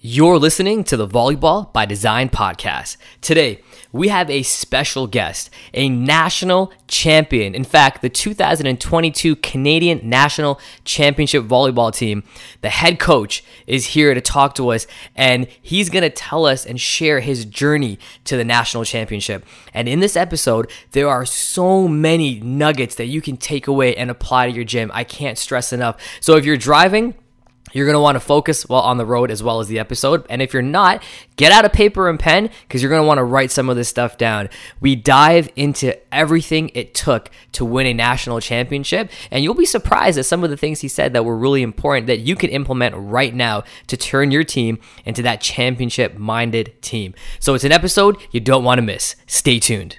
You're listening to the Volleyball by Design podcast. Today, we have a special guest, a national champion. In fact, the 2022 Canadian National Championship Volleyball team, the head coach, is here to talk to us, and he's going to tell us and share his journey to the national championship. And in this episode, there are so many nuggets that you can take away and apply to your gym. I can't stress enough. So if you're driving, you're going to want to focus while on the road as well as the episode. And if you're not, get out a paper and pen because you're going to want to write some of this stuff down. We dive into everything it took to win a national championship. And you'll be surprised at some of the things he said that were really important that you can implement right now to turn your team into that championship minded team. So it's an episode you don't want to miss. Stay tuned.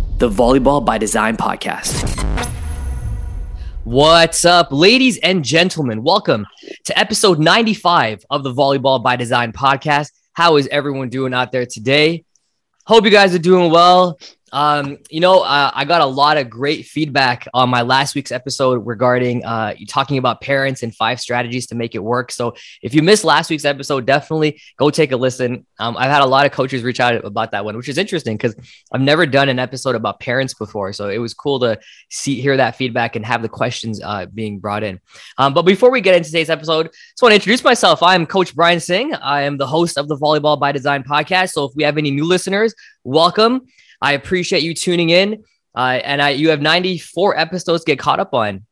the Volleyball by Design podcast. What's up, ladies and gentlemen? Welcome to episode 95 of the Volleyball by Design podcast. How is everyone doing out there today? Hope you guys are doing well. Um, you know, uh, I got a lot of great feedback on my last week's episode regarding uh, talking about parents and five strategies to make it work. So if you missed last week's episode, definitely go take a listen. Um, I've had a lot of coaches reach out about that one, which is interesting because I've never done an episode about parents before. So it was cool to see hear that feedback and have the questions uh, being brought in. Um, but before we get into today's episode, I just want to introduce myself. I'm Coach Brian Singh. I am the host of the Volleyball by Design podcast. So if we have any new listeners, welcome. I appreciate you tuning in. Uh, and I, you have 94 episodes to get caught up on.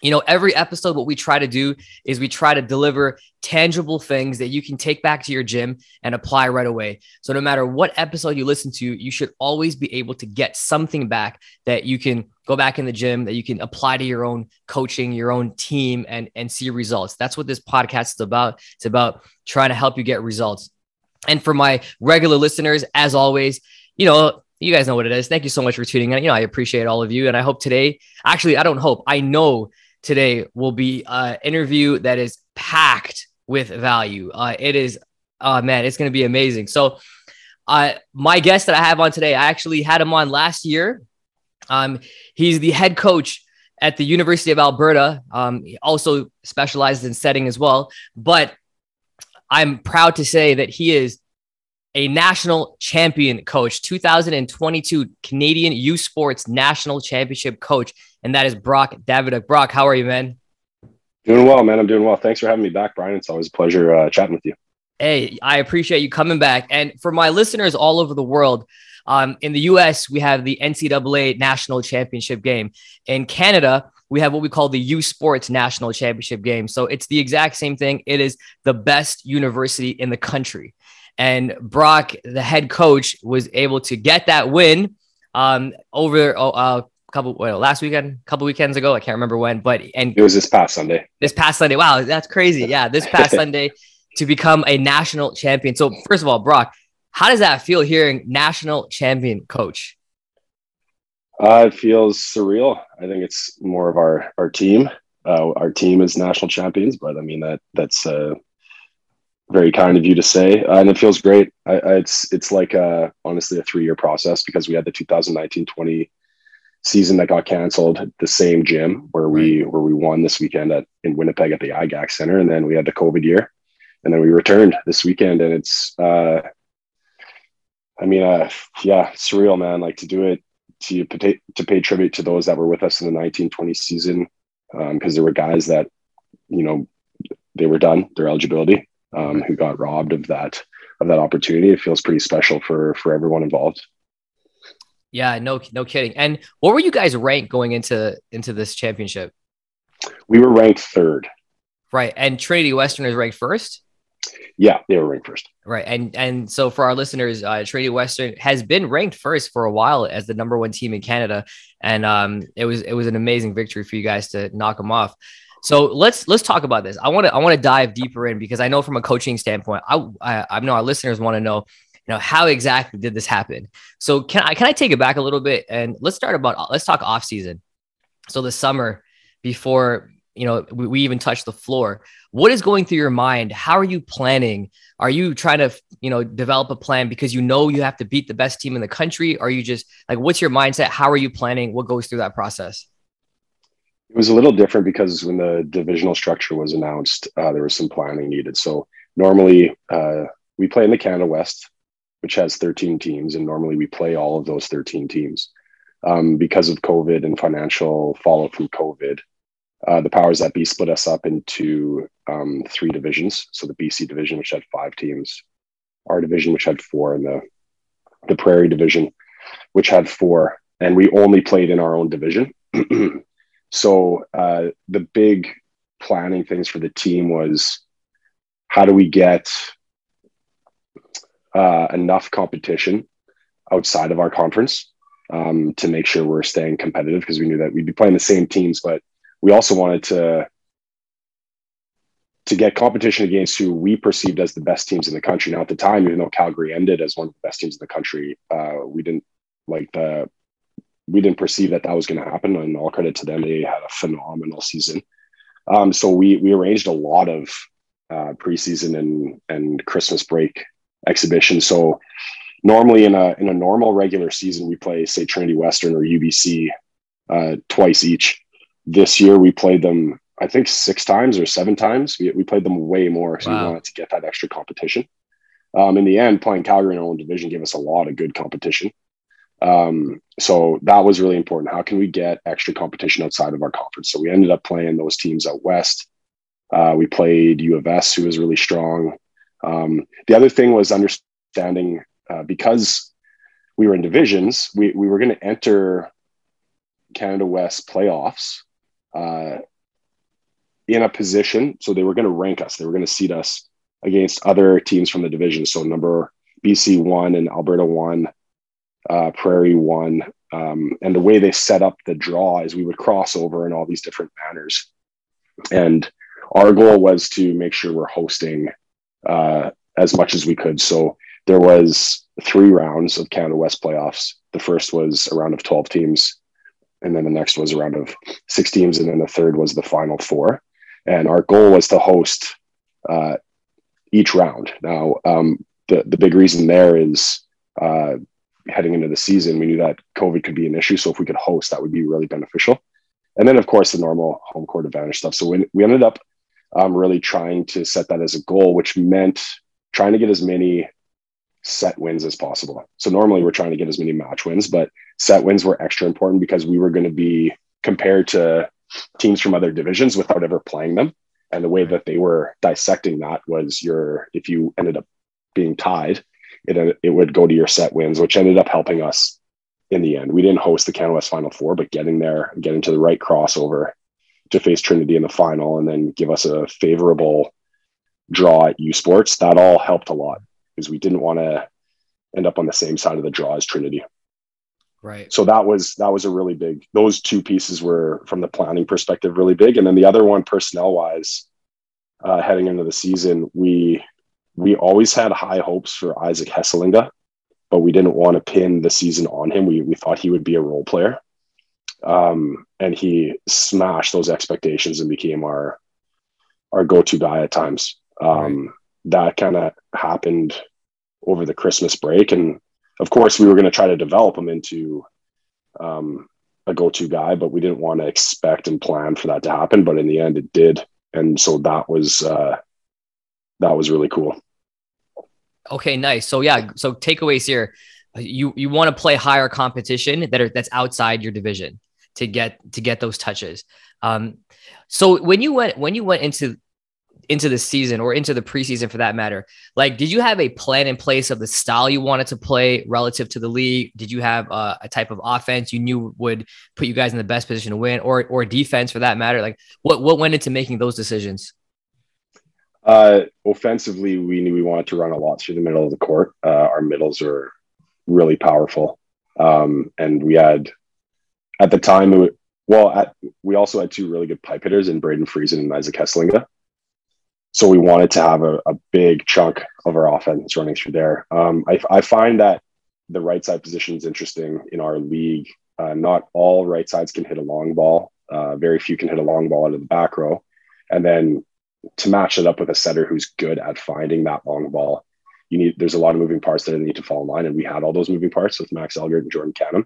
You know, every episode, what we try to do is we try to deliver tangible things that you can take back to your gym and apply right away. So, no matter what episode you listen to, you should always be able to get something back that you can go back in the gym, that you can apply to your own coaching, your own team, and, and see results. That's what this podcast is about. It's about trying to help you get results. And for my regular listeners, as always, you know, you guys know what it is. Thank you so much for tuning in. You know, I appreciate all of you. And I hope today, actually, I don't hope, I know today will be an interview that is packed with value. Uh, it is, oh man, it's going to be amazing. So, uh, my guest that I have on today, I actually had him on last year. Um, he's the head coach at the University of Alberta. Um, he also specializes in setting as well. But I'm proud to say that he is a national champion coach, 2022 Canadian U Sports National Championship coach, and that is Brock Davidiuk. Brock, how are you, man? Doing well, man. I'm doing well. Thanks for having me back, Brian. It's always a pleasure uh, chatting with you. Hey, I appreciate you coming back. And for my listeners all over the world, um, in the US, we have the NCAA National Championship game. In Canada, we have what we call the U Sports National Championship game. So it's the exact same thing. It is the best university in the country. And Brock, the head coach, was able to get that win um, over oh, uh, a couple well, last weekend, a couple weekends ago. I can't remember when, but and it was this past Sunday. This past Sunday. Wow, that's crazy. Yeah, this past Sunday to become a national champion. So first of all, Brock, how does that feel hearing national champion coach? Uh, it feels surreal. I think it's more of our our team. Uh, our team is national champions, but I mean that that's uh, very kind of you to say, uh, and it feels great. I, I, it's it's like uh, honestly a three year process because we had the 2019-20 season that got canceled at the same gym where we where we won this weekend at in Winnipeg at the IGAC Center, and then we had the COVID year, and then we returned this weekend, and it's uh, I mean, uh, yeah, surreal, man. Like to do it to pay, to pay tribute to those that were with us in the 1920 season because um, there were guys that you know they were done their eligibility um, who got robbed of that of that opportunity. It feels pretty special for for everyone involved. Yeah, no, no kidding. And what were you guys ranked going into into this championship? We were ranked third. Right, and Trinity Western is ranked first. Yeah, they were ranked first. Right, and and so for our listeners, uh, Trinity Western has been ranked first for a while as the number one team in Canada, and um, it was it was an amazing victory for you guys to knock them off. So let's let's talk about this. I want to I want to dive deeper in because I know from a coaching standpoint, I I, I know our listeners want to know, you know, how exactly did this happen? So can I can I take it back a little bit and let's start about let's talk off season. So the summer before you know we, we even touch the floor. What is going through your mind? How are you planning? Are you trying to you know develop a plan because you know you have to beat the best team in the country? Are you just like what's your mindset? How are you planning? What goes through that process it was a little different because when the divisional structure was announced uh, there was some planning needed so normally uh, we play in the canada west which has 13 teams and normally we play all of those 13 teams um, because of covid and financial fallout from covid uh, the powers that be split us up into um, three divisions. So the BC division, which had five teams, our division, which had four, and the the Prairie division, which had four, and we only played in our own division. so uh, the big planning things for the team was how do we get uh, enough competition outside of our conference um, to make sure we're staying competitive because we knew that we'd be playing the same teams, but we also wanted to to get competition against who we perceived as the best teams in the country. Now, at the time, even though Calgary ended as one of the best teams in the country, uh, we didn't like the we didn't perceive that that was going to happen. And all credit to them, they had a phenomenal season. Um, so we we arranged a lot of uh, preseason and and Christmas break exhibitions. So normally in a in a normal regular season, we play say Trinity Western or UBC uh, twice each this year we played them i think six times or seven times we, we played them way more so wow. we wanted to get that extra competition um, in the end playing calgary in our own division gave us a lot of good competition um, so that was really important how can we get extra competition outside of our conference so we ended up playing those teams out west uh, we played u of s who was really strong um, the other thing was understanding uh, because we were in divisions we, we were going to enter canada west playoffs uh, in a position. So they were going to rank us. They were going to seed us against other teams from the division. So number BC one and Alberta one, uh, Prairie one. Um, and the way they set up the draw is we would cross over in all these different manners. And our goal was to make sure we're hosting uh, as much as we could. So there was three rounds of Canada West playoffs. The first was a round of 12 teams and then the next was a round of six teams, and then the third was the final four. And our goal was to host uh, each round. Now, um, the the big reason there is uh, heading into the season, we knew that COVID could be an issue. So if we could host, that would be really beneficial. And then, of course, the normal home court advantage stuff. So we, we ended up um, really trying to set that as a goal, which meant trying to get as many set wins as possible. So normally we're trying to get as many match wins, but set wins were extra important because we were going to be compared to teams from other divisions without ever playing them. And the way that they were dissecting that was your if you ended up being tied, it it would go to your set wins, which ended up helping us in the end. We didn't host the Canada West Final Four, but getting there, getting to the right crossover to face Trinity in the final, and then give us a favorable draw at U Sports, that all helped a lot because we didn't want to end up on the same side of the draw as Trinity. Right. So that was that was a really big. Those two pieces were from the planning perspective really big, and then the other one personnel wise, uh, heading into the season, we we always had high hopes for Isaac Hesselinga, but we didn't want to pin the season on him. We we thought he would be a role player, um, and he smashed those expectations and became our our go to guy at times. Um, right that kind of happened over the Christmas break. And of course, we were going to try to develop him into um, a go to guy, but we didn't want to expect and plan for that to happen. But in the end, it did. And so that was, uh, that was really cool. Okay, nice. So yeah, so takeaways here. You you want to play higher competition that are that's outside your division to get to get those touches. Um, so when you went when you went into into the season or into the preseason for that matter like did you have a plan in place of the style you wanted to play relative to the league did you have a, a type of offense you knew would put you guys in the best position to win or or defense for that matter like what what went into making those decisions uh offensively we knew we wanted to run a lot through the middle of the court uh, our middles are really powerful um and we had at the time it well, at, we also had two really good pipe hitters in Braden Friesen and Isaac Hesselinga. So we wanted to have a, a big chunk of our offense running through there. Um, I, I find that the right side position is interesting in our league. Uh, not all right sides can hit a long ball. Uh, very few can hit a long ball out of the back row. And then to match it up with a setter who's good at finding that long ball, you need there's a lot of moving parts that need to fall in line. And we had all those moving parts with Max Elgert and Jordan Canham.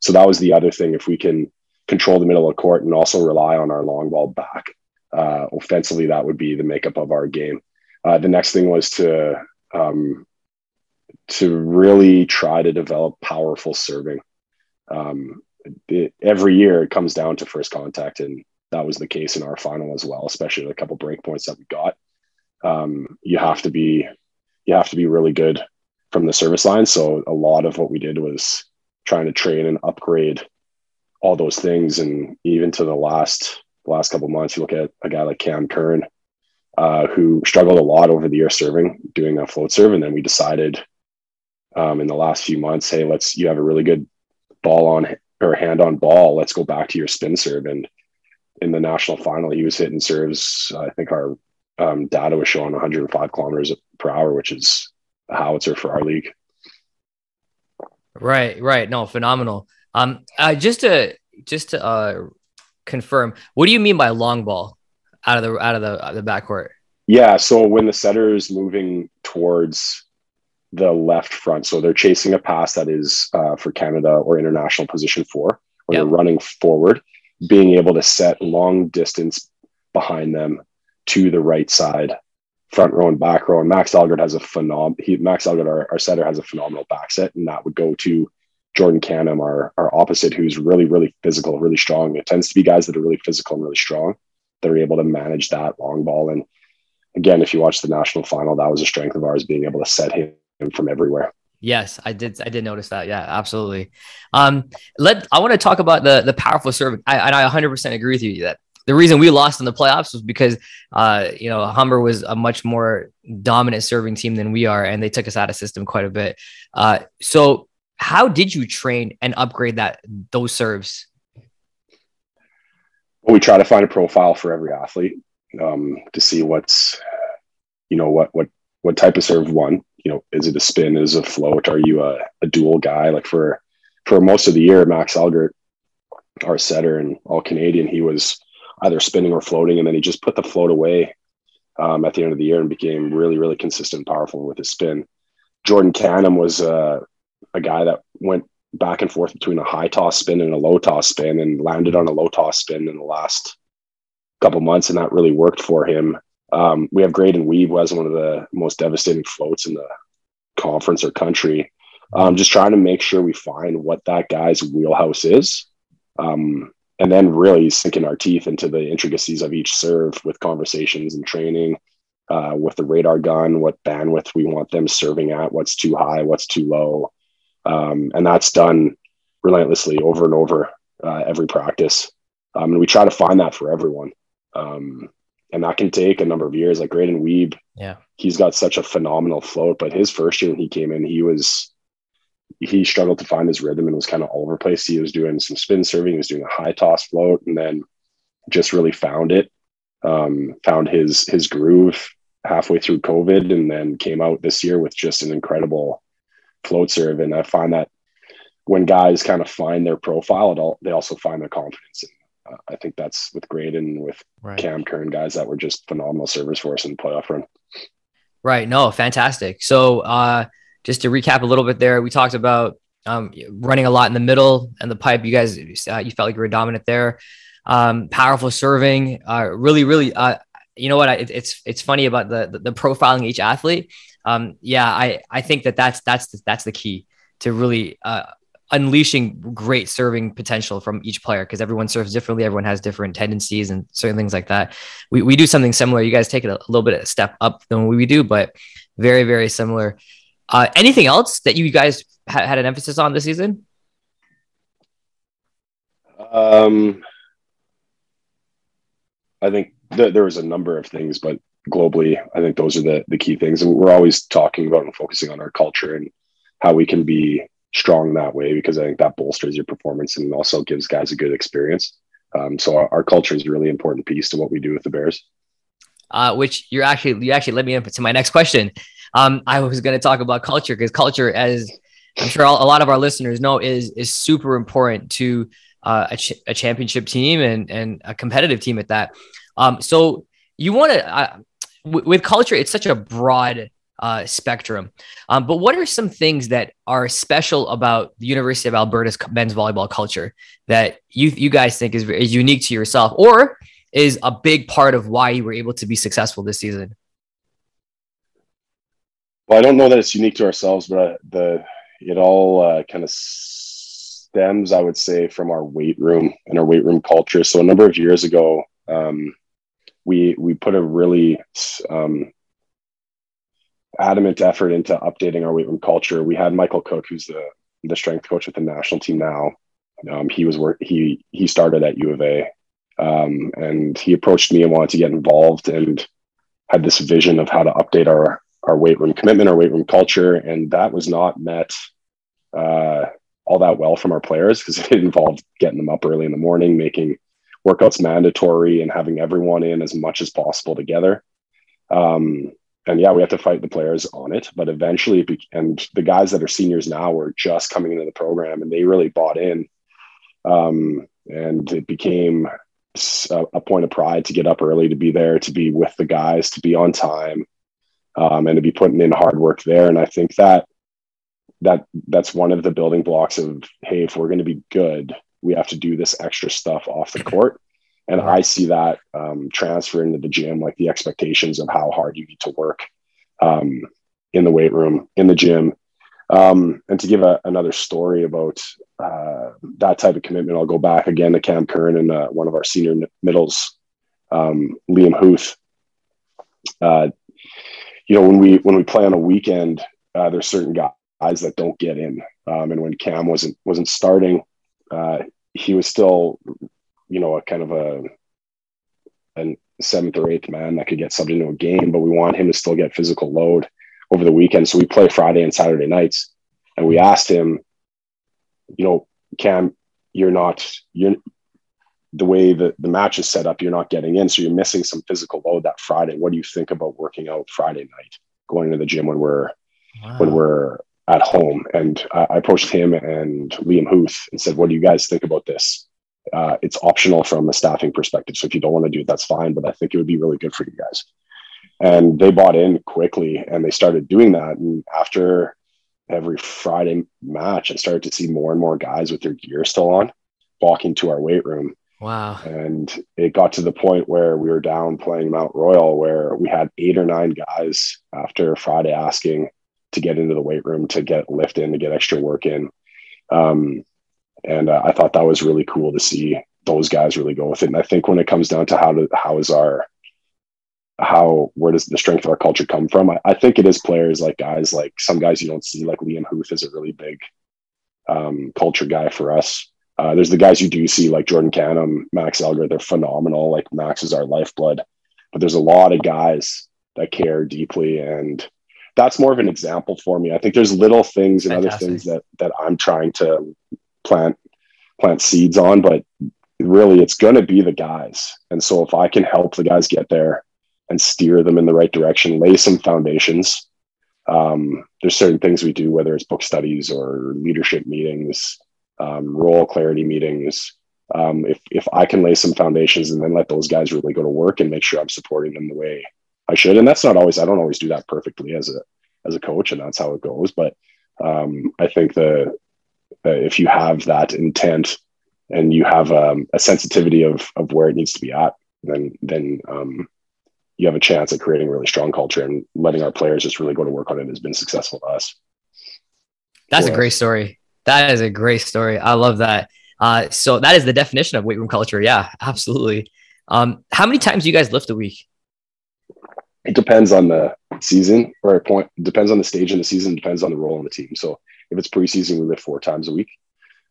So that was the other thing. If we can control the middle of court and also rely on our long ball back, uh, offensively, that would be the makeup of our game. Uh, the next thing was to um, to really try to develop powerful serving. Um, it, every year it comes down to first contact, and that was the case in our final as well, especially the couple break points that we got. Um, you have to be you have to be really good from the service line. So a lot of what we did was trying to train and upgrade all those things, and even to the last last couple months, you look at a guy like Cam Kern, uh, who struggled a lot over the year serving, doing a float serve, and then we decided um, in the last few months, hey, let's you have a really good ball on or hand on ball. Let's go back to your spin serve. And in the national final, he was hitting serves. I think our um, data was showing 105 kilometers per hour, which is a howitzer for our league. Right, right. No, phenomenal. Um, uh, just to just to uh, confirm, what do you mean by long ball out of the out of the the backcourt? Yeah, so when the setter is moving towards the left front. So they're chasing a pass that is uh, for Canada or international position four, or yep. they're running forward, being able to set long distance behind them to the right side, front row and back row. And Max Elgert has a phenom. He Max Elgert, our, our setter, has a phenomenal back set, and that would go to Jordan Canham, our our opposite, who's really really physical, really strong. It tends to be guys that are really physical and really strong that are able to manage that long ball. And again, if you watch the national final, that was a strength of ours, being able to set him from everywhere. Yes, I did. I did notice that. Yeah, absolutely. Um, let I want to talk about the the powerful serve. I, and I 100 percent agree with you that the reason we lost in the playoffs was because uh, you know Humber was a much more dominant serving team than we are, and they took us out of system quite a bit. Uh, so, how did you train and upgrade that those serves? Well, we try to find a profile for every athlete um, to see what's you know what what what type of serve one you know, is it a spin? Is it a float? Are you a, a dual guy? Like for for most of the year, Max Elgert, our setter and all Canadian, he was either spinning or floating, and then he just put the float away um, at the end of the year and became really, really consistent and powerful with his spin. Jordan Canham was uh, a guy that went back and forth between a high toss spin and a low toss spin and landed on a low toss spin in the last couple months, and that really worked for him. Um, we have Wiebe, who has one of the most devastating floats in the conference or country. Um, just trying to make sure we find what that guy's wheelhouse is. Um, and then really sinking our teeth into the intricacies of each serve with conversations and training uh, with the radar gun, what bandwidth we want them serving at, what's too high, what's too low. Um, and that's done relentlessly over and over uh, every practice. Um, and we try to find that for everyone. Um, and that can take a number of years. Like Graydon Wiebe, yeah, he's got such a phenomenal float. But his first year when he came in, he was he struggled to find his rhythm and was kind of all over the place. He was doing some spin serving, he was doing a high toss float, and then just really found it. Um, found his his groove halfway through COVID, and then came out this year with just an incredible float serve. And I find that when guys kind of find their profile, it all, they also find their confidence. Uh, I think that's with Graydon, with right. Cam Kern, guys that were just phenomenal servers for us in the playoff run. Right. No, fantastic. So, uh, just to recap a little bit there, we talked about um, running a lot in the middle and the pipe. You guys, uh, you felt like you were dominant there. Um, powerful serving. Uh, really, really. Uh, you know what? I, it's it's funny about the, the, the profiling each athlete. Um, yeah, I I think that that's that's the, that's the key to really uh, unleashing great serving potential from each player because everyone serves differently. Everyone has different tendencies and certain things like that. We, we do something similar. You guys take it a, little bit a step up than what we do, but very, very similar. Uh, anything else that you guys ha- had an emphasis on this season? Um, I think th- there was a number of things, but globally, I think those are the, the key things. And we're always talking about and focusing on our culture and how we can be strong that way because I think that bolsters your performance and also gives guys a good experience. Um, so our, our, culture is a really important piece to what we do with the Bears. Uh, which you're actually you actually led me into my next question. Um, I was going to talk about culture because culture, as I'm sure a lot of our listeners know, is is super important to uh, a, ch- a, championship team and and a competitive team at that. Um, so you want to uh, w- with culture, it's such a broad uh, spectrum. Um, but what are some things that are special about the University of Alberta's men's volleyball culture that you you guys think is, is unique to yourself, or is a big part of why you were able to be successful this season? Well, I don't know that it's unique to ourselves, but the it all uh, kind of stems, I would say, from our weight room and our weight room culture. So a number of years ago, um, we we put a really um, adamant effort into updating our weight room culture. We had Michael Cook, who's the the strength coach with the national team now. Um, he was work he he started at U of A, um, and he approached me and wanted to get involved and had this vision of how to update our our weight room commitment, our weight room culture, and that was not met uh, all that well from our players because it involved getting them up early in the morning, making workouts mandatory, and having everyone in as much as possible together. Um, and yeah, we have to fight the players on it. But eventually, it be- and the guys that are seniors now were just coming into the program, and they really bought in. Um, and it became a, a, point of pride to get up early, to be there, to be with the guys, to be on time, um, and to be putting in hard work there. And I think that that that's one of the building blocks of hey, if we're going to be good, we have to do this extra stuff off the court. And I see that um, transfer into the gym, like the expectations of how hard you need to work um, in the weight room, in the gym. Um, and to give a, another story about uh, that type of commitment, I'll go back again to Cam Curran and uh, one of our senior middles, um, Liam Huth. Uh, you know, when we when we play on a weekend, uh, there's certain guys that don't get in. Um, and when Cam wasn't wasn't starting, uh, he was still you know, a kind of a a seventh or eighth man that could get subbed into a game, but we want him to still get physical load over the weekend. So we play Friday and Saturday nights. And we asked him, you know, Cam, you're not you're the way that the match is set up, you're not getting in. So you're missing some physical load that Friday. What do you think about working out Friday night, going to the gym when we're wow. when we're at home? And I, I approached him and Liam Huth and said, What do you guys think about this? Uh, it's optional from a staffing perspective. So if you don't want to do it, that's fine. But I think it would be really good for you guys. And they bought in quickly and they started doing that. And after every Friday match, I started to see more and more guys with their gear still on walking to our weight room. Wow. And it got to the point where we were down playing Mount Royal, where we had eight or nine guys after Friday asking to get into the weight room to get lift in, to get extra work in. Um, and uh, I thought that was really cool to see those guys really go with it. And I think when it comes down to how to how is our how where does the strength of our culture come from? I, I think it is players like guys like some guys you don't see like Liam Huth is a really big um, culture guy for us. Uh, there's the guys you do see like Jordan Canham, Max Elgert. They're phenomenal. Like Max is our lifeblood, but there's a lot of guys that care deeply and that's more of an example for me. I think there's little things and Fantastic. other things that that I'm trying to plant plant seeds on, but really it's going to be the guys. And so if I can help the guys get there and steer them in the right direction, lay some foundations. Um, there's certain things we do, whether it's book studies or leadership meetings, um, role clarity meetings. Um, if if I can lay some foundations and then let those guys really go to work and make sure I'm supporting them the way I should, and that's not always I don't always do that perfectly as a as a coach, and that's how it goes. But um, I think the uh, if you have that intent and you have um, a sensitivity of of where it needs to be at, then then um, you have a chance at creating a really strong culture and letting our players just really go to work on it has been successful to us. That's a great story. That is a great story. I love that. Uh, so that is the definition of weight room culture. Yeah, absolutely. Um, how many times do you guys lift a week? It depends on the season or a point. Depends on the stage in the season. Depends on the role in the team. So if it's preseason, we lift four times a week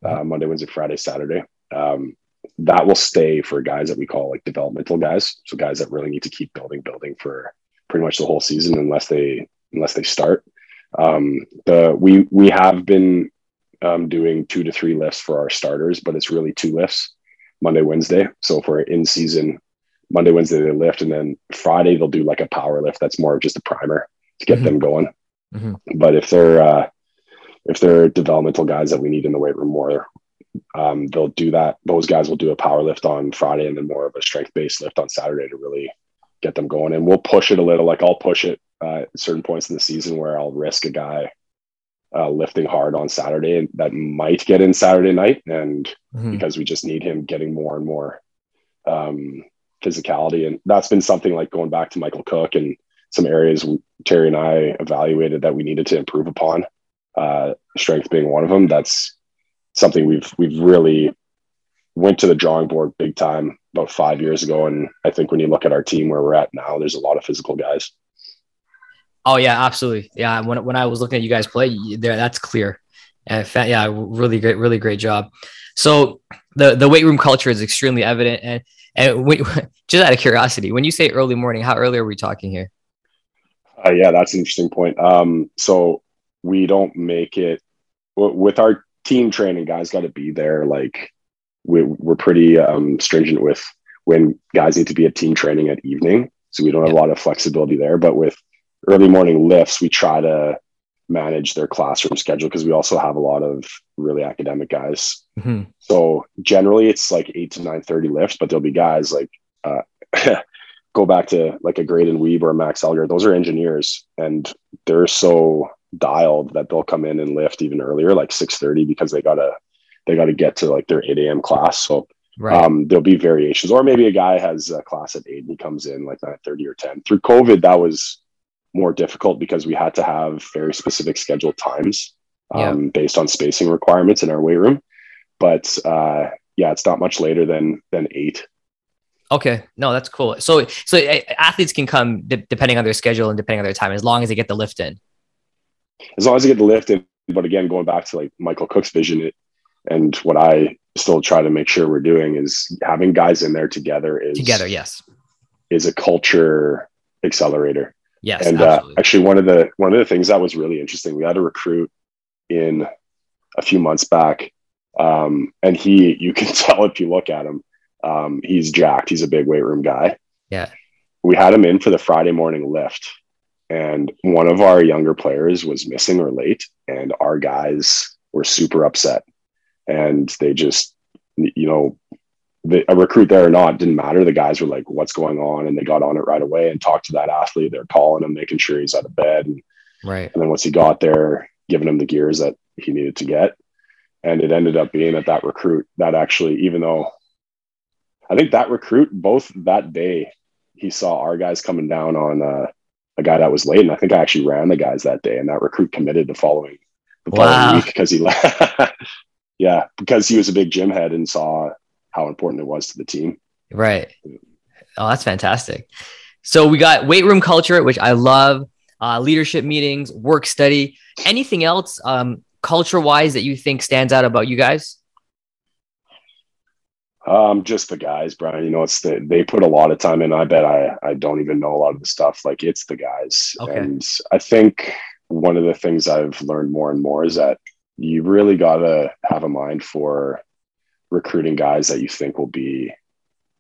uh, Monday, Wednesday, Friday, Saturday. Um, that will stay for guys that we call like developmental guys. So guys that really need to keep building, building for pretty much the whole season unless they unless they start. Um, the we we have been um, doing two to three lifts for our starters, but it's really two lifts. Monday, Wednesday. So if we're in season, Monday, Wednesday they lift, and then Friday they'll do like a power lift. That's more of just a primer to get mm-hmm. them going. Mm-hmm. But if they're uh, if they're developmental guys that we need in the weight room more, um, they'll do that. Those guys will do a power lift on Friday and then more of a strength based lift on Saturday to really get them going. And we'll push it a little. Like I'll push it uh, at certain points in the season where I'll risk a guy uh, lifting hard on Saturday that might get in Saturday night, and mm-hmm. because we just need him getting more and more um, physicality, and that's been something like going back to Michael Cook and some areas Terry and I evaluated that we needed to improve upon. Uh, strength being one of them. That's something we've we've really went to the drawing board big time about five years ago, and I think when you look at our team where we're at now, there's a lot of physical guys. Oh yeah, absolutely. Yeah, when when I was looking at you guys play, there that's clear. And yeah, really great, really great job. So the the weight room culture is extremely evident, and and we, just out of curiosity, when you say early morning, how early are we talking here? Uh, yeah, that's an interesting point. Um, so we don't make it with our team training. Guys got to be there. Like we, we're pretty um, stringent with when guys need to be at team training at evening, so we don't have a lot of flexibility there. But with early morning lifts, we try to manage their classroom schedule because we also have a lot of really academic guys. Mm-hmm. So generally, it's like eight to nine thirty lifts, but there'll be guys like uh, go back to like a Graydon Wiebe or Max Elgert. Those are engineers, and they're so dialed that they'll come in and lift even earlier, like six thirty, because they gotta they gotta get to like their eight a.m. class. So Right. Um, there'll be variations, or maybe a guy has a class at eight and he comes in like nine thirty or ten. Through COVID, that was more difficult because we had to have very specific scheduled times um, yeah. based on spacing requirements in our weight room. But uh, yeah, it's not much later than than eight. Okay, no, that's cool. So so athletes can come de- depending on their schedule and depending on their time, as long as they get the lift in. As long as they get the lift in, but again, going back to like Michael Cook's vision, it, and what I still try to make sure we're doing is having guys in there together is together. Yes, is a culture accelerator. Yes, and uh, actually, one of the one of the things that was really interesting, we had a recruit in a few months back, um, and he, you can tell if you look at him, um, he's jacked. He's a big weight room guy. Yeah, we had him in for the Friday morning lift, and one of our younger players was missing or late, and our guys were super upset, and they just, you know, the, a recruit there or not didn't matter. The guys were like, "What's going on?" and they got on it right away and talked to that athlete. They're calling him, making sure he's out of bed, and right. And then once he got there, giving him the gears that he needed to get, and it ended up being that that recruit that actually, even though I think that recruit both that day he saw our guys coming down on uh, a guy that was late, and I think I actually ran the guys that day, and that recruit committed the following the following wow. week because he left. yeah because he was a big gym head and saw how important it was to the team. Right. Oh, that's fantastic. So we got weight room culture, which I love, uh, leadership meetings, work study. Anything else um, culture wise that you think stands out about you guys? Um, just the guys, Brian. You know, it's the, they put a lot of time in. I bet I I don't even know a lot of the stuff. Like it's the guys, okay. and I think one of the things I've learned more and more is that you really gotta have a mind for recruiting guys that you think will be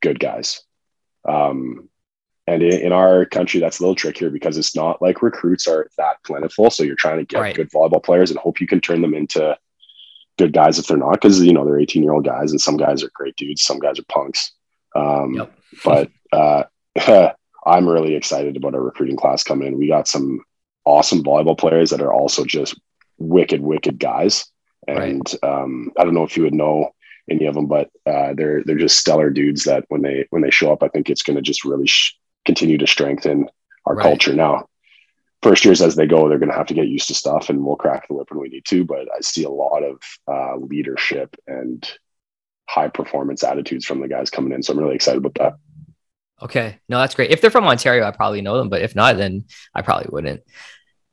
good guys. Um, and in, in, our country, that's a little trickier because it's not like recruits are that plentiful. So you're trying to get right. good volleyball players and hope you can turn them into good guys if they're not, because you know they're 18 year old guys and some guys are great dudes, some guys are punks. Um, yep. but uh, I'm really excited about our recruiting class coming in. We got some awesome volleyball players that are also just wicked, wicked guys. And right. um, I don't know if you would know any of them, but uh, they're they're just stellar dudes that when they when they show up, I think it's going to just really sh- continue to strengthen our right. culture. Now, first years as they go, they're going to have to get used to stuff, and we'll crack the whip when we need to. But I see a lot of uh, leadership and high performance attitudes from the guys coming in, so I'm really excited about that. Okay, no, that's great. If they're from Ontario, I probably know them, but if not, then I probably wouldn't.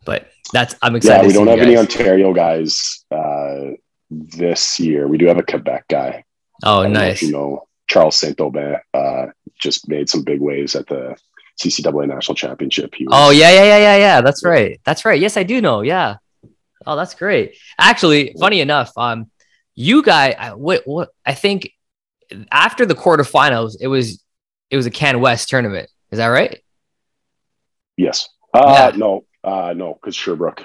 But that's I'm excited. Yeah, we don't have any Ontario guys. Uh, this year. We do have a Quebec guy. Oh, nice. Know you know, Charles Saint Aubin uh, just made some big waves at the CCAA National Championship. Was, oh yeah, yeah, yeah, yeah, yeah. That's right. That's right. Yes, I do know. Yeah. Oh, that's great. Actually, funny enough, um, you guy, what, what I think after the quarterfinals, it was it was a Can West tournament. Is that right? Yes. Uh, yeah. No, uh, no, because Sherbrooke.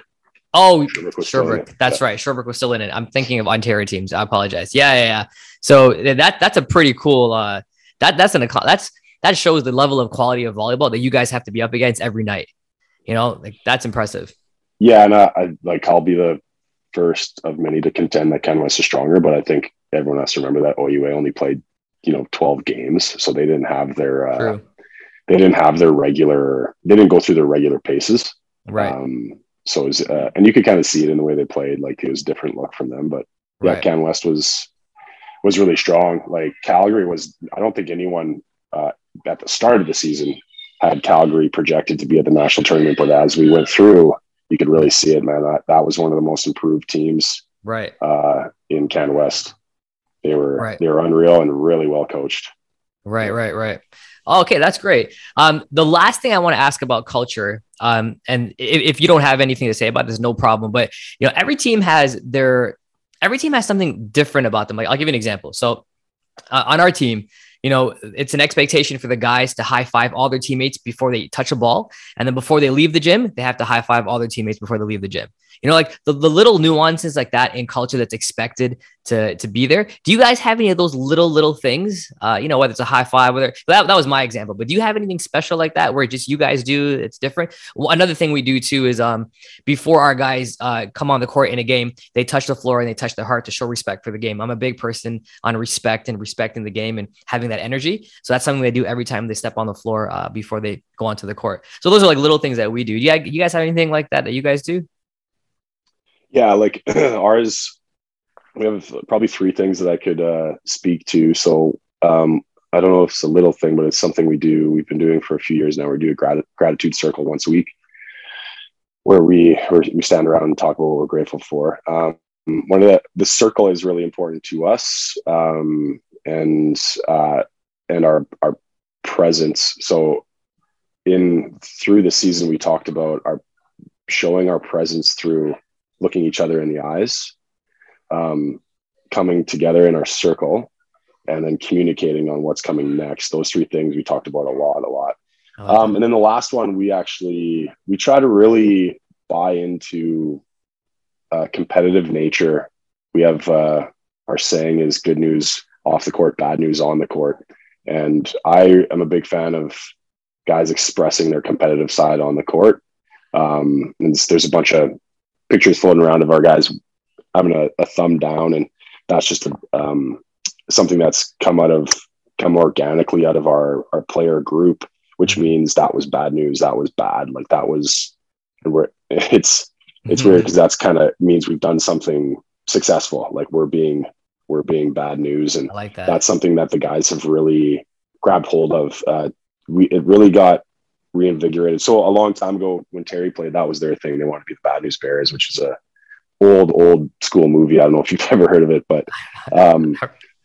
Oh, Sherbrooke. Sherbrooke. That's yeah. right. Sherbrooke was still in it. I'm thinking of Ontario teams. I apologize. Yeah, yeah, yeah. So that that's a pretty cool. Uh, that that's an that's that shows the level of quality of volleyball that you guys have to be up against every night. You know, like that's impressive. Yeah, and I, I like I'll be the first of many to contend that Can West is stronger, but I think everyone has to remember that OUA only played you know 12 games, so they didn't have their uh, they didn't have their regular they didn't go through their regular paces. Right. Um, so it was, uh, and you could kind of see it in the way they played. Like it was different look from them, but yeah, right. Can West was was really strong. Like Calgary was, I don't think anyone uh, at the start of the season had Calgary projected to be at the national tournament, but as we went through, you could really see it, man. That that was one of the most improved teams, right, uh, in Can West. They were right. they were unreal and really well coached. Right, right, right. okay, that's great. Um, the last thing I want to ask about culture, um, and if, if you don't have anything to say about this, no problem. But you know, every team has their every team has something different about them. Like I'll give you an example. So uh, on our team, you know, it's an expectation for the guys to high five all their teammates before they touch a ball. And then before they leave the gym, they have to high five all their teammates before they leave the gym. You know, like the, the little nuances like that in culture that's expected to, to be there. Do you guys have any of those little, little things? Uh, you know, whether it's a high five, whether that, that was my example, but do you have anything special like that where just you guys do it's different? Well, another thing we do too is um before our guys uh, come on the court in a game, they touch the floor and they touch their heart to show respect for the game. I'm a big person on respect and respecting the game and having that energy. So that's something they do every time they step on the floor uh, before they go onto the court. So those are like little things that we do. Yeah, you, you guys have anything like that that you guys do? Yeah, like ours, we have probably three things that I could uh, speak to. So um, I don't know if it's a little thing, but it's something we do. We've been doing for a few years now. We do a grat- gratitude circle once a week, where we we stand around and talk about what we're grateful for. Um, one of the the circle is really important to us, um, and uh, and our our presence. So in through the season, we talked about our showing our presence through looking each other in the eyes, um, coming together in our circle, and then communicating on what's coming next. Those three things we talked about a lot, a lot. Um, and then the last one, we actually we try to really buy into uh, competitive nature. We have uh, our saying is good news off the court, bad news on the court, and I am a big fan of guys expressing their competitive side on the court. Um, and there's a bunch of pictures floating around of our guys having a, a thumb down, and that's just a, um, something that's come out of come organically out of our our player group, which mm-hmm. means that was bad news. That was bad. Like that was, we're it's it's mm-hmm. weird because that's kind of means we've done something successful. Like we're being we're being bad news, and like that. that's something that the guys have really grabbed hold of. Uh, we it really got reinvigorated. So a long time ago, when Terry played, that was their thing. They wanted to be the Bad News Bears, which is a old old school movie. I don't know if you've ever heard of it, but um,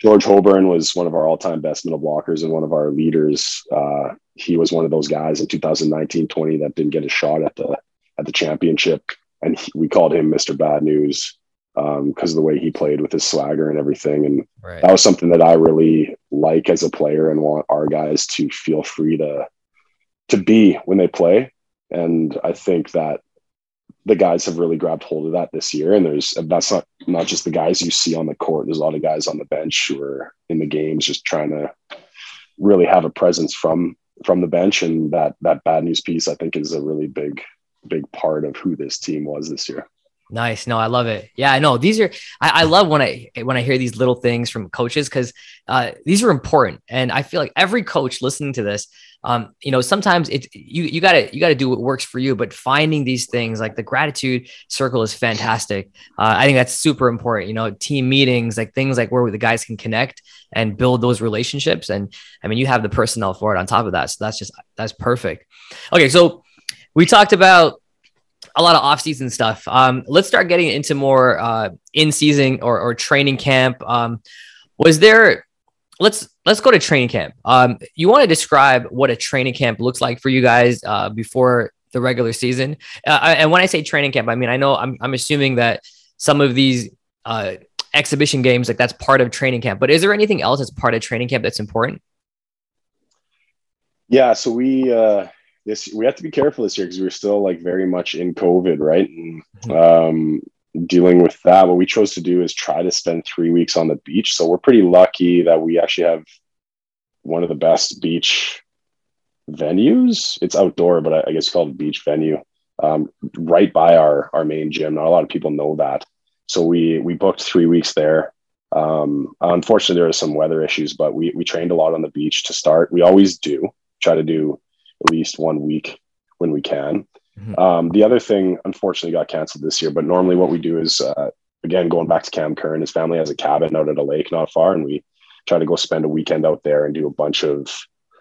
George Holborn was one of our all time best middle blockers and one of our leaders. Uh, he was one of those guys in 2019-20 that didn't get a shot at the at the championship, and he, we called him Mr. Bad News because um, of the way he played with his swagger and everything. And right. that was something that I really like as a player and want our guys to feel free to to be when they play. And I think that the guys have really grabbed hold of that this year. And there's that's not not just the guys you see on the court. There's a lot of guys on the bench who are in the games just trying to really have a presence from from the bench. And that that bad news piece I think is a really big big part of who this team was this year. Nice. No, I love it. Yeah, I know these are. I, I love when I when I hear these little things from coaches because uh, these are important, and I feel like every coach listening to this, um, you know, sometimes it's you you gotta you gotta do what works for you, but finding these things like the gratitude circle is fantastic. Uh, I think that's super important. You know, team meetings, like things like where the guys can connect and build those relationships, and I mean, you have the personnel for it on top of that, so that's just that's perfect. Okay, so we talked about a lot of off-season stuff. Um, let's start getting into more uh, in-season or, or training camp. Um, was there? Let's let's go to training camp. Um, you want to describe what a training camp looks like for you guys uh, before the regular season? Uh, and when I say training camp, I mean I know I'm I'm assuming that some of these uh, exhibition games, like that's part of training camp. But is there anything else that's part of training camp that's important? Yeah, so we uh, this we have to be careful this year because we are still like very much in COVID, right? And mm-hmm. um, dealing with that, what we chose to do is try to spend three weeks on the beach. So we're pretty lucky that we actually have one of the best beach venues. It's outdoor, but I, I guess it's called a beach venue, um, right by our our main gym. Not a lot of people know that. So we we booked three weeks there. Um, unfortunately, there were some weather issues, but we we trained a lot on the beach to start. We always do try to do at least one week when we can. Mm-hmm. Um, the other thing, unfortunately, got canceled this year. But normally, what we do is, uh, again, going back to Cam Curran, his family has a cabin out at a lake not far, and we try to go spend a weekend out there and do a bunch of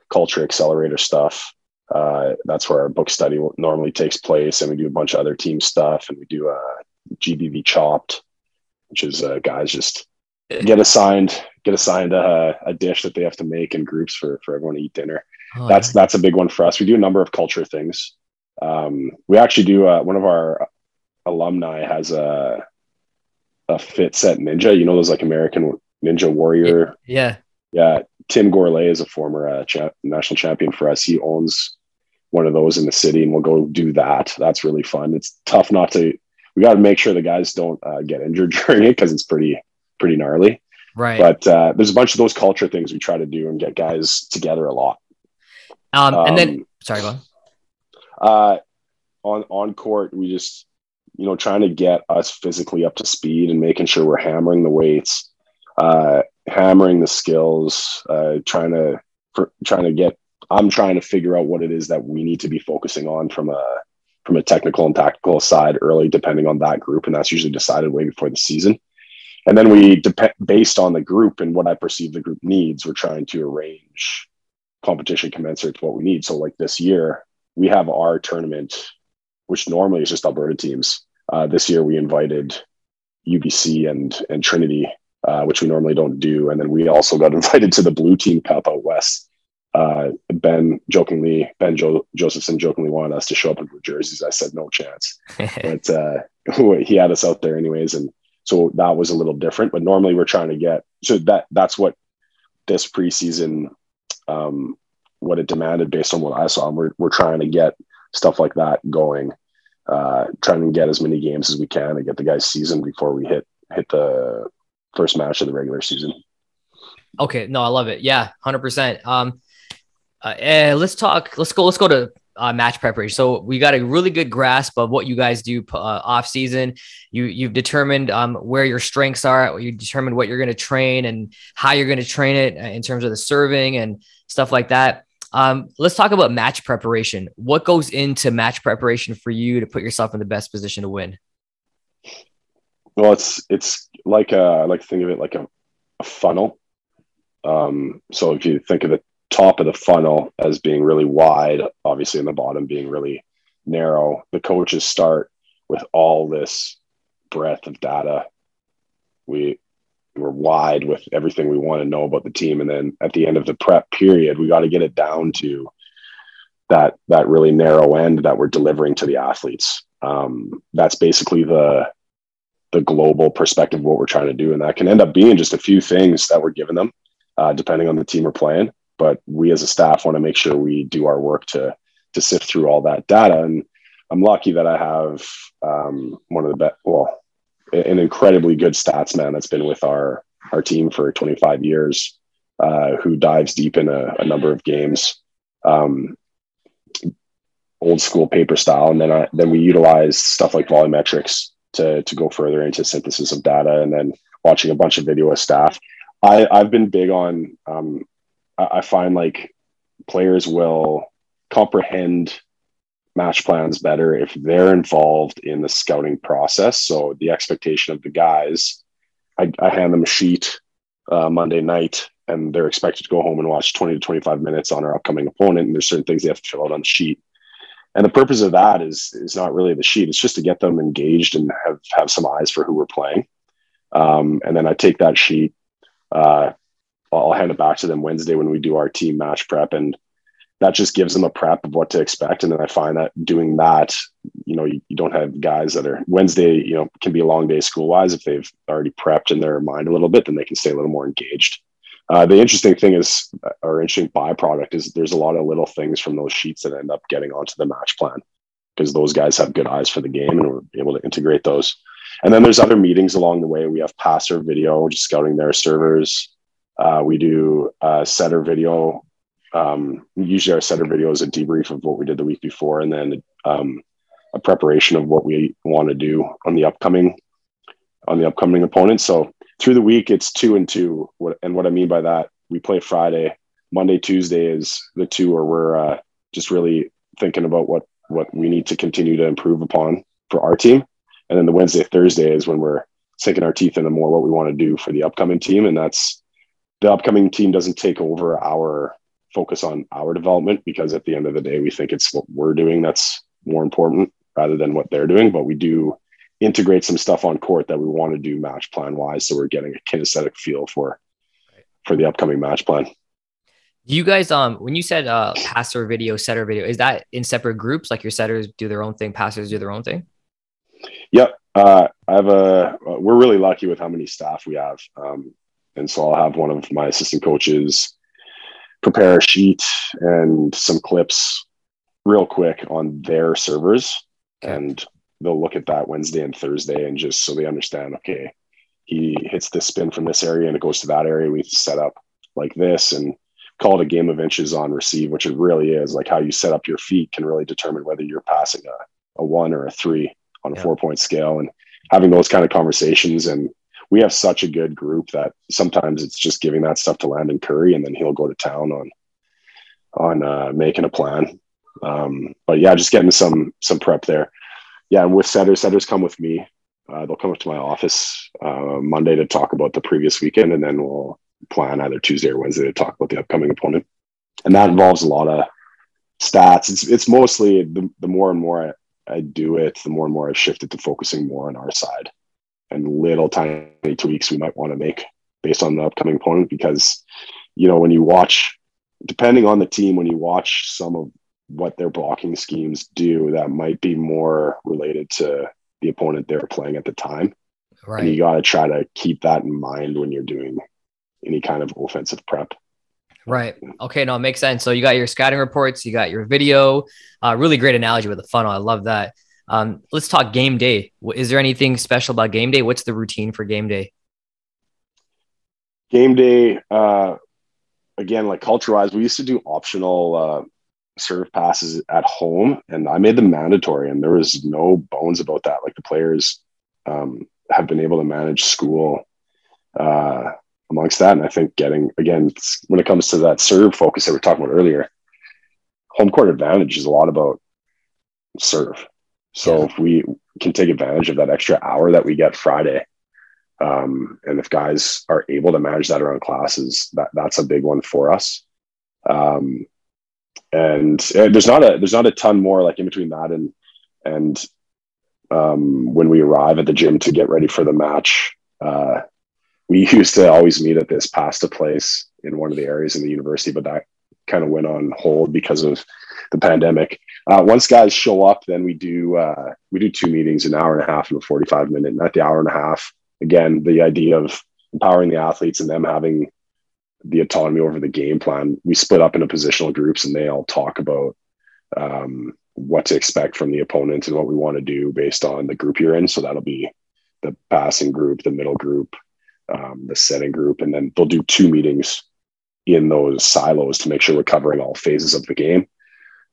culture accelerator stuff. Uh, that's where our book study normally takes place, and we do a bunch of other team stuff, and we do a uh, GBV Chopped, which is uh, guys just get assigned get assigned a, a, dish that they have to make in groups for for everyone to eat dinner. Oh, that's that's a big one for us. We do a number of culture things. Um, we actually do uh, one of our alumni has a a fit set ninja. You know those like American Ninja Warrior. Yeah. Yeah. Tim Gourlay is a former uh, cha- national champion for us. He owns one of those in the city, and we'll go do that. That's really fun. It's tough not to. We got to make sure the guys don't uh, get injured during it because it's pretty pretty gnarly. Right. But uh, there's a bunch of those culture things we try to do and get guys together a lot. Um, and then um, sorry, go on. Uh, on on court, we just you know trying to get us physically up to speed and making sure we're hammering the weights, uh, hammering the skills, uh, trying to for, trying to get. I'm trying to figure out what it is that we need to be focusing on from a from a technical and tactical side early, depending on that group, and that's usually decided way before the season. And then we depend based on the group and what I perceive the group needs, we're trying to arrange competition commensurate to what we need. So like this year, we have our tournament, which normally is just Alberta teams. Uh, this year we invited UBC and and Trinity, uh, which we normally don't do, and then we also got invited to the Blue Team Cup out west. Uh, ben jokingly, Ben jo- Josephson jokingly wanted us to show up in blue jerseys. I said no chance, but uh, he had us out there anyways, and so that was a little different. But normally we're trying to get so that that's what this preseason um, what it demanded based on what I saw. And we're, we're trying to get stuff like that going, uh, trying to get as many games as we can and get the guys seasoned before we hit hit the first match of the regular season. Okay, no, I love it. Yeah, hundred percent. Um, uh, eh, let's talk. Let's go. Let's go to uh, match preparation. So we got a really good grasp of what you guys do uh, off season. You you've determined um, where your strengths are. You determined what you're going to train and how you're going to train it uh, in terms of the serving and stuff like that. Um, let's talk about match preparation. What goes into match preparation for you to put yourself in the best position to win? Well, it's it's like a, I like to think of it like a, a funnel. Um, so if you think of the top of the funnel as being really wide, obviously, in the bottom being really narrow, the coaches start with all this breadth of data. We we're wide with everything we want to know about the team. And then at the end of the prep period, we got to get it down to that that really narrow end that we're delivering to the athletes. Um, that's basically the the global perspective of what we're trying to do, and that can end up being just a few things that we're giving them, uh, depending on the team we're playing. But we as a staff want to make sure we do our work to to sift through all that data. And I'm lucky that I have um, one of the best, well, an incredibly good stats man that's been with our our team for 25 years, uh, who dives deep in a, a number of games, um, old school paper style, and then I, then we utilize stuff like VolleyMetrics to to go further into synthesis of data, and then watching a bunch of video of staff. I I've been big on. Um, I, find like players will comprehend match plans better if they're involved in the scouting process. So the expectation of the guys, I, I hand them a sheet uh, Monday night and they're expected to go home and watch 20 to 25 minutes on our upcoming opponent. And there's certain things they have to fill out on the sheet. And the purpose of that is, is not really the sheet. It's just to get them engaged and have, have some eyes for who we're playing. Um, and then I take that sheet, uh, I'll hand it back to them Wednesday when we do our team match prep. And that just gives them a prep of what to expect. And then I find that doing that, you know, you, you don't have guys that are Wednesday, you know, can be a long day school wise. If they've already prepped in their mind a little bit, then they can stay a little more engaged. Uh, the interesting thing is, or interesting byproduct is there's a lot of little things from those sheets that end up getting onto the match plan because those guys have good eyes for the game and we're able to integrate those. And then there's other meetings along the way. We have passer video, just scouting their servers. Uh, we do uh, setter video. Um, usually our setter video is a debrief of what we did the week before and then um, a preparation of what we want to do on the upcoming on the upcoming opponent so through the week it's two and two. And what i mean by that we play friday. Monday tuesday is the two where we're uh, just really thinking about what what we need to continue to improve upon for our team. And then the wednesday thursday is when we're sinking our teeth into more what we want to do for the upcoming team. And that's the upcoming team doesn't take over our focus on our development because at the end of the day, we think it's what we're doing that's more important rather than what they're doing. But we do integrate some stuff on court that we want to do match plan wise. So we're getting a kinesthetic feel for for the upcoming match plan. Do you guys um when you said uh passer video, setter video, is that in separate groups? Like your setters do their own thing, passers do their own thing? Yep. Uh, I have a we're really lucky with how many staff we have. Um, and so I'll have one of my assistant coaches prepare a sheet and some clips real quick on their servers. And they'll look at that Wednesday and Thursday and just so they understand okay he hits this spin from this area and it goes to that area. We set up like this and call it a game of inches on receive which it really is. Like how you set up your feet can really determine whether you're passing a, a one or a three on a yeah. four point scale and having those kind of conversations and we have such a good group that sometimes it's just giving that stuff to Landon Curry and then he'll go to town on on uh, making a plan. Um, but yeah, just getting some some prep there. Yeah, and with setters, setters come with me. Uh, they'll come up to my office uh, Monday to talk about the previous weekend, and then we'll plan either Tuesday or Wednesday to talk about the upcoming opponent. And that involves a lot of stats. It's it's mostly the, the more and more I, I do it, the more and more I've shifted to focusing more on our side and little tiny tweaks we might want to make based on the upcoming opponent because you know when you watch depending on the team when you watch some of what their blocking schemes do that might be more related to the opponent they're playing at the time right and you got to try to keep that in mind when you're doing any kind of offensive prep Right. Okay. No, it makes sense. So you got your scouting reports, you got your video. Uh, really great analogy with the funnel. I love that. Um, let's talk game day. Is there anything special about game day? What's the routine for game day? Game day, uh, again, like culture wise, we used to do optional uh, serve passes at home, and I made them mandatory, and there was no bones about that. Like the players um, have been able to manage school uh, amongst that, and I think getting again when it comes to that serve focus that we are talking about earlier, home court advantage is a lot about serve so if we can take advantage of that extra hour that we get Friday, um, and if guys are able to manage that around classes, that that's a big one for us. Um, and, and there's not a there's not a ton more like in between that and and um, when we arrive at the gym to get ready for the match, uh, we used to always meet at this pasta place in one of the areas in the university, but that kind of went on hold because of the pandemic. Uh, once guys show up, then we do uh, we do two meetings, an hour and a half and a forty five minute. And at the hour and a half, again, the idea of empowering the athletes and them having the autonomy over the game plan. We split up into positional groups, and they all talk about um, what to expect from the opponent and what we want to do based on the group you're in. So that'll be the passing group, the middle group, um, the setting group, and then they'll do two meetings in those silos to make sure we're covering all phases of the game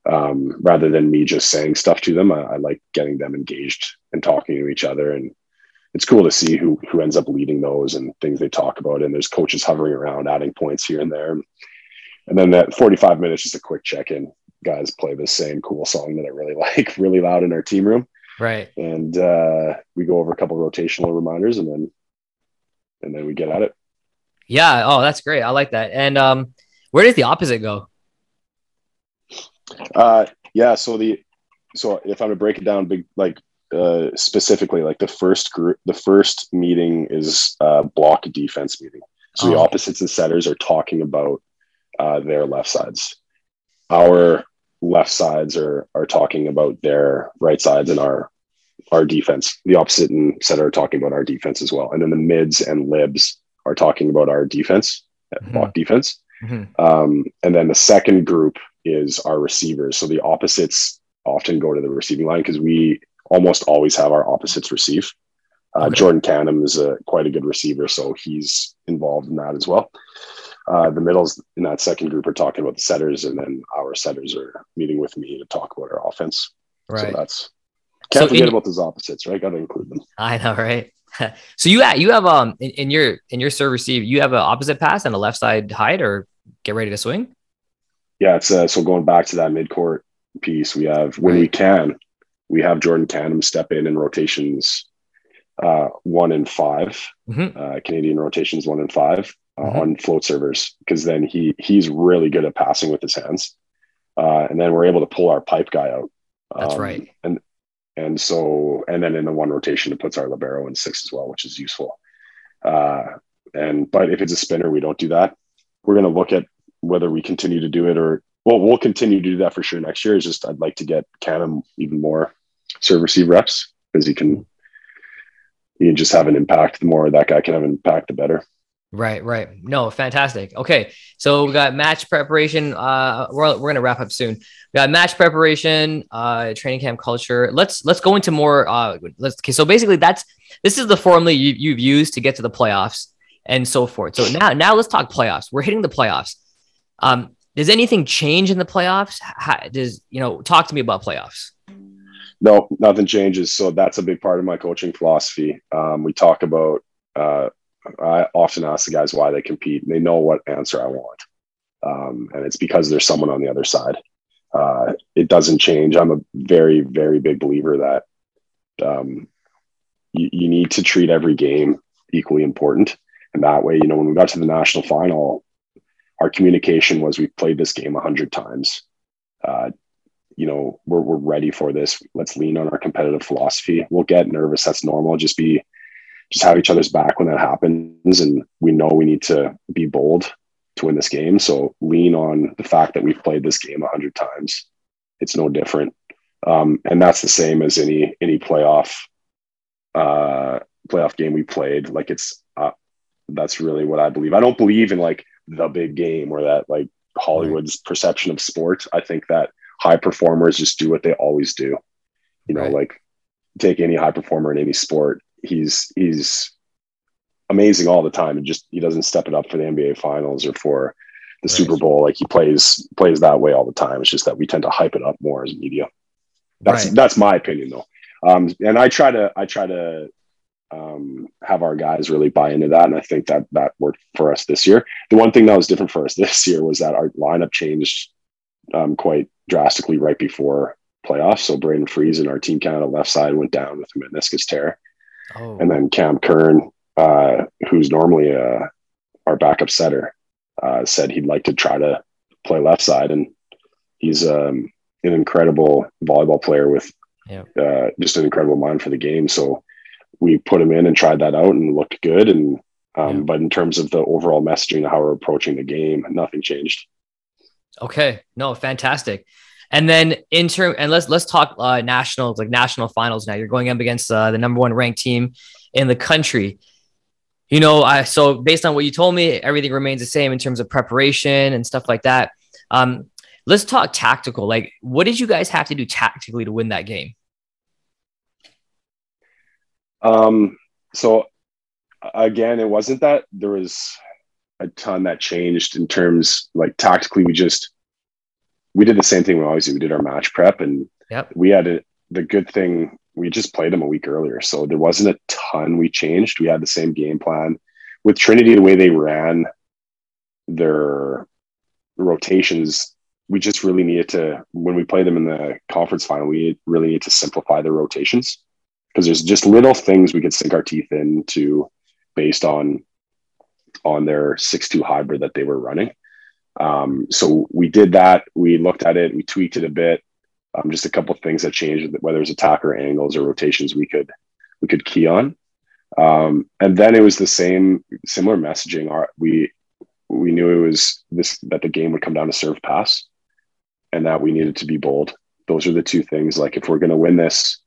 um, rather than me just saying stuff to them. I, I, like getting them engaged and talking to each other, and it's cool to see who who ends up leading those and things they talk about. And there's coaches hovering around, adding points here and there. And then that 45 minutes, just a quick check in. Guys play the same cool song that I really like, really loud in our team room. Right. And uh, we go over a couple rotational reminders, and then and then we get at it. Yeah. Oh, that's great. I like that. And um, where does the opposite go? Uh, yeah. So the so if I'm to break it down, big like uh, specifically, like the first group, the first meeting is uh, block defense meeting. So oh. the opposites and setters are talking about uh, their left sides. our left sides are are talking about their right sides and our our defense. The opposite and center are talking about our defense as well. And then the mids and libs are talking about our defense, mm-hmm. block defense. Mm-hmm. Um, and then the second group is our receivers. So the opposites often go to the receiving line because we almost always have our opposites receive. Uh, okay. Jordan Canham is a quite a good receiver, so he's involved in that as well. Uh, the middles in that second group are talking about the setters, and then our setters are meeting with me to talk about our offense. Right. So that's can't so forget in, about those opposites, right? Got to include them. I know, right? so you you have um in, in, your in your serve receive you have an opposite pass and a left side hide or get ready to swing. Yeah, it's uh, so going back to that mid court piece. We have when we can, we have Jordan Canham step in in rotations uh, one and 5 mm-hmm. uh, Canadian rotations one and five uh, mm-hmm. on float servers because then he he's really good at passing with his hands, uh, and then we're able to pull our pipe guy out. That's um, right. And and so and then in the one rotation it puts our libero in six as well, which is useful. Uh, and but if it's a spinner, we don't do that. We're going to look at whether we continue to do it or well, we'll continue to do that for sure next year. It's just I'd like to get Canham even more serve receive reps because he can you just have an impact. The more that guy can have an impact, the better. Right, right. No, fantastic. Okay, so we got match preparation. Uh, we're, we're gonna wrap up soon. We got match preparation, uh, training camp culture. Let's let's go into more. Uh, let's okay. So basically, that's this is the formula you, you've used to get to the playoffs and so forth. So now now let's talk playoffs. We're hitting the playoffs. Um, does anything change in the playoffs? How, does you know? Talk to me about playoffs no, nothing changes. So that's a big part of my coaching philosophy. Um, we talk about, uh, I often ask the guys why they compete. And they know what answer I want. Um, and it's because there's someone on the other side. Uh, it doesn't change. I'm a very, very big believer that um, you, you need to treat every game equally important. And that way, you know, when we got to the national final, our communication was we've played this game a hundred times. Uh, you know we're, we're ready for this. Let's lean on our competitive philosophy. We'll get nervous. That's normal. Just be just have each other's back when that happens. And we know we need to be bold to win this game. So lean on the fact that we've played this game a hundred times. It's no different. Um, and that's the same as any any playoff uh playoff game we played. Like it's uh, that's really what i believe i don't believe in like the big game or that like hollywood's perception of sport i think that high performers just do what they always do. You know, right. like take any high performer in any sport, he's he's amazing all the time and just he doesn't step it up for the NBA finals or for the right. Super Bowl. Like he plays plays that way all the time. It's just that we tend to hype it up more as media. That's right. that's my opinion though. Um, and I try to I try to um, have our guys really buy into that, and I think that that worked for us this year. The one thing that was different for us this year was that our lineup changed um, quite drastically right before playoffs. So Braden Fries and our team Canada left side went down with a meniscus tear. Oh. And then Cam Kern, uh, who's normally uh, our backup setter, uh, said he'd like to try to play left side. And he's um, an incredible volleyball player with yeah. Uh, just an incredible mind for the game. So we put him in and tried that out and looked good. And um, yeah. but in terms of the overall messaging, how we're approaching the game, nothing changed. Okay, no, fantastic. And then in term, and let's let's talk uh, nationals, like national finals. Now you're going up against uh, the number one ranked team in the country. You know, I so based on what you told me, everything remains the same in terms of preparation and stuff like that. Um, let's talk tactical. Like, what did you guys have to do tactically to win that game? Um, so again, it wasn't that there was a ton that changed in terms like tactically. We just we did the same thing we always do. We did our match prep, and yep. we had a, the good thing. We just played them a week earlier, so there wasn't a ton we changed. We had the same game plan with Trinity. The way they ran their rotations, we just really needed to when we play them in the conference final. We really need to simplify the rotations because there's just little things we could sink our teeth into based on on their six two hybrid that they were running. Um, so we did that. We looked at it. We tweaked it a bit. Um, just a couple of things that changed, whether it's attacker angles or rotations, we could we could key on. Um, and then it was the same similar messaging. Our, we we knew it was this that the game would come down to serve pass. and that we needed to be bold. Those are the two things. Like if we're going to win this,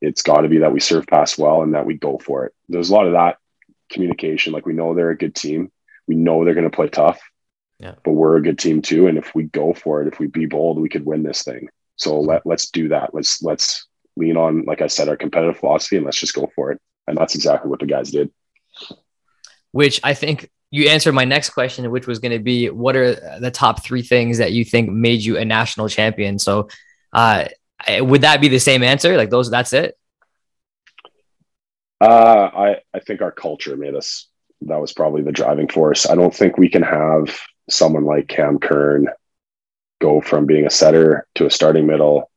it's got to be that we serve pass well and that we go for it. There's a lot of that communication. Like we know they're a good team. We know they're going to play tough. Yeah. But we're a good team too. And if we go for it, if we be bold, we could win this thing. So let let's do that. Let's let's lean on, like I said, our competitive philosophy and let's just go for it. And that's exactly what the guys did. Which I think you answered my next question, which was going to be what are the top three things that you think made you a national champion? So, uh, would that be the same answer? Like those, that's it. Uh, I I think our culture made us. That was probably the driving force. I don't think we can have someone like Cam Kern go from being a setter to a starting middle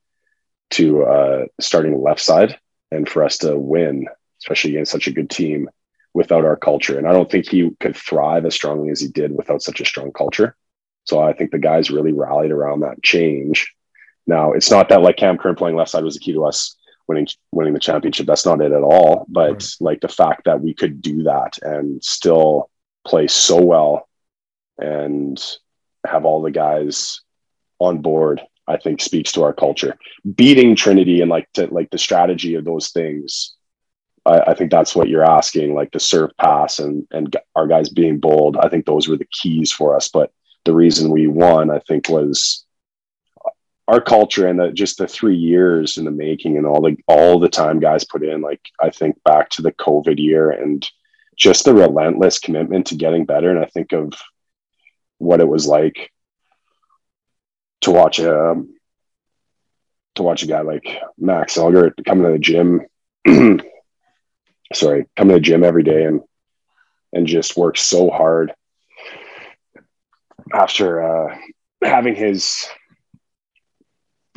to uh, starting left side, and for us to win, especially against such a good team, without our culture. And I don't think he could thrive as strongly as he did without such a strong culture. So I think the guys really rallied around that change. Now it's not that like Cam Kern playing left side was the key to us winning winning the championship. That's not it at all. But right. like the fact that we could do that and still play so well and have all the guys on board, I think speaks to our culture. Beating Trinity and like to like the strategy of those things I, I, think that's what you're asking, like the serve pass and and our guys being bold. I think those were the keys for us. But the reason we won, I think, was our culture and the, just the three years in the making and all the all the time guys put in. Like I think back to the COVID year and just the relentless commitment to getting better. And I think of what it was like to watch a um, to watch a guy like Max Elgert come to the gym sorry, come to the gym every day and and just work so hard after uh, having his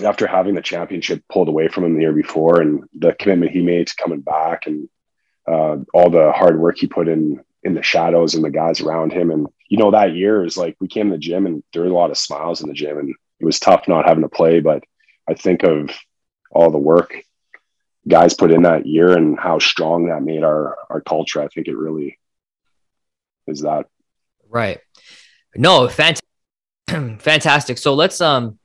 after having the championship pulled away from him the year before and the commitment he made to coming back and uh, all the hard work he put in in the shadows and the guys around him and you know that year is like we came to the gym and there were a lot of smiles in the gym and it was tough not having to play but i think of all the work guys put in that year and how strong that made our our culture. I think it really is that. Right. No, fantastic. fantastic. So let's um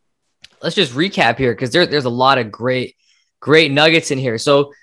let's just recap here because there, there's a lot of great great nuggets in here. So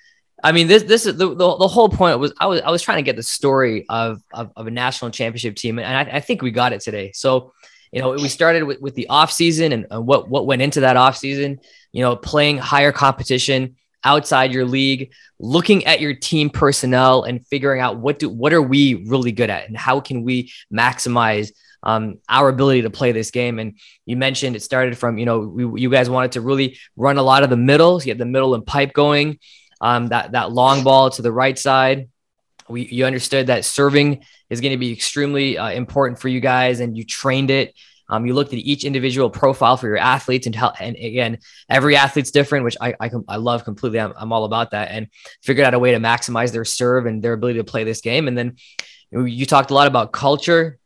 I mean this this is the, the, the, whole point was I was I was trying to get the story of of, of a national championship team and I, I, think we got it today. So you know we started with, with the off season and, and what what went into that off season. You know playing higher competition outside your league, looking at your team personnel and figuring out what do what are we really good at and how can we maximize um, our ability to play this game. And you mentioned it started from you know we, you guys wanted to really run a lot of the middle, so you had the middle and pipe going, um, that that long ball to the right side. We you understood that serving is going to be extremely uh, important for you guys, and you trained it. Um, you looked at each individual profile for your athletes and how, and again, every athlete's different, which I, I, I love completely. I'm, I'm all about that and figured out a way to maximize their serve and their ability to play this game. And then you talked a lot about culture.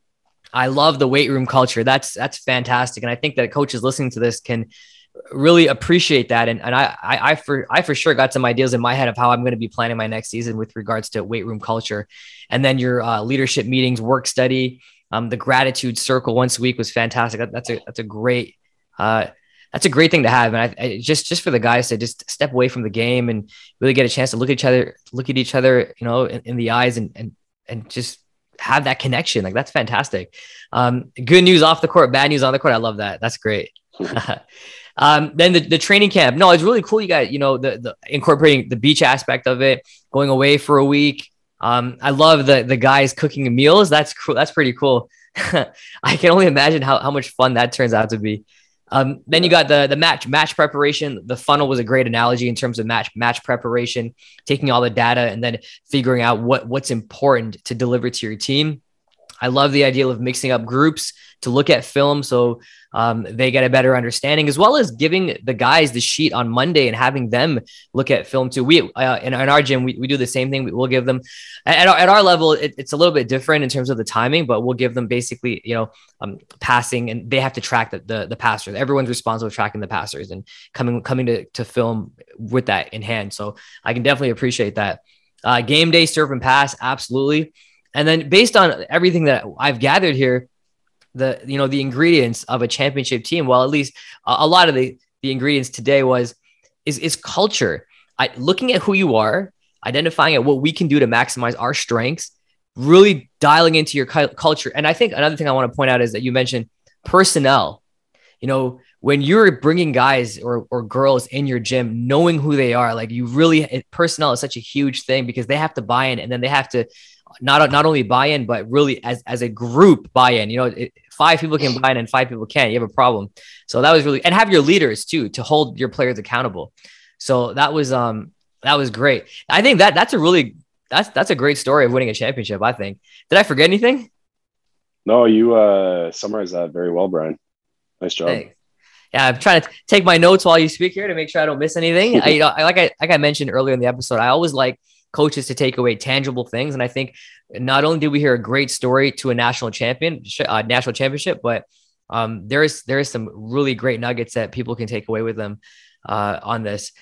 I love the weight room culture. That's, that's fantastic. And I think that coaches listening to this can really appreciate that. And, and I, I, I, for, I for sure got some ideas in my head of how I'm going to be planning my next season with regards to weight room culture. And then your uh, leadership meetings, work study, um, the gratitude circle once a week was fantastic. That, that's a that's a great uh, that's a great thing to have. And I, I, just just for the guys to just step away from the game and really get a chance to look at each other, look at each other, you know, in, in the eyes and and and just have that connection. Like that's fantastic. Um, good news off the court, bad news on the court. I love that. That's great. um, then the, the training camp. No, it's really cool. You got, you know, the, the incorporating the beach aspect of it, going away for a week, um, I love the the guys cooking meals. That's cool. That's pretty cool. I can only imagine how, how much fun that turns out to be. Um, then you got the the match match preparation. The funnel was a great analogy in terms of match match preparation, taking all the data and then figuring out what what's important to deliver to your team. I love the idea of mixing up groups to look at film so um, they get a better understanding, as well as giving the guys the sheet on Monday and having them look at film too. We uh, in, in, our gym we, we do the same thing. We, will give them at, our, at our level it, it's a little bit different in terms of the timing, but we'll give them basically you know um, passing and they have to track the, the the passers. Everyone's responsible for tracking the passers and coming coming to to film with that in hand. So I can definitely appreciate that. Uh, game day serve and pass, absolutely. And then based on everything that I've gathered here, the you know the ingredients of a championship team. Well, at least a, lot of the the ingredients today was is is culture. I looking at who you are, identifying at what we can do to maximize our strengths, really dialing into your cu- culture. And I think another thing I want to point out is that you mentioned personnel. You know, when you're bringing guys or, or girls in your gym, knowing who they are, like you really, personnel is such a huge thing because they have to buy in and then they have to not, not only buy in, but really as, as a group buy in. You know, it, five people can buy in and five people can't. You have a problem. So that was really, and have your leaders too to hold your players accountable. So that was, um, that was great. I think that that's a really, that's, that's a great story of winning a championship. I think. Did I forget anything? No, you uh, summarized that very well, Brian. Nice job. Thanks yeah, I'm trying to take my notes while you speak here to make sure I don't miss anything. I, you know, like I like I mentioned earlier in the episode, I always like coaches to take away tangible things, and I think not only did we hear a great story to a national champion, uh, national championship, but um, there is there is some really great nuggets that people can take away with them uh, on this.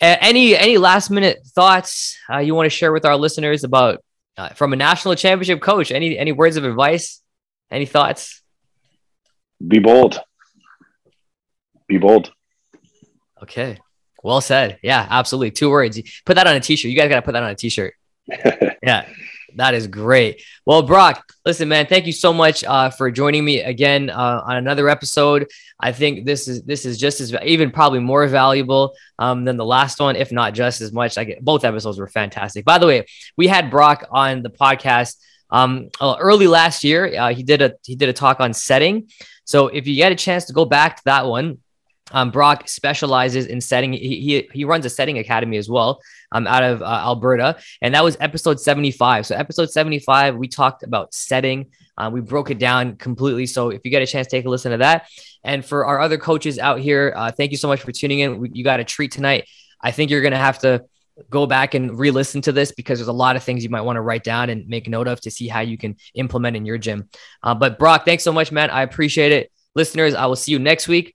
A- any any last minute thoughts uh, you want to share with our listeners about uh, from a national championship coach? Any any words of advice? Any thoughts? Be bold be bold. Okay. Well said. Yeah, absolutely. Two words. Put that on a t-shirt. You guys got to put that on a t-shirt. yeah. That is great. Well, Brock, listen, man, thank you so much uh, for joining me again uh, on another episode. I think this is this is just as even probably more valuable um, than the last one, if not just as much. Like both episodes were fantastic. By the way, we had Brock on the podcast um, uh, early last year. Uh, he did a he did a talk on setting. So if you get a chance to go back to that one, um, Brock specializes in setting. He, he, he runs a setting academy as well um, out of uh, Alberta. And that was episode 75. So, episode 75, we talked about setting. Uh, we broke it down completely. So, if you get a chance, take a listen to that. And for our other coaches out here, uh, thank you so much for tuning in. You got a treat tonight. I think you're to have to go back and re-listen to this because there's a lot of things you might want to write down and make note of to see how you can implement in your gym. Uh, but Brock, thanks so much, man. I appreciate it. Listeners, I will see you next week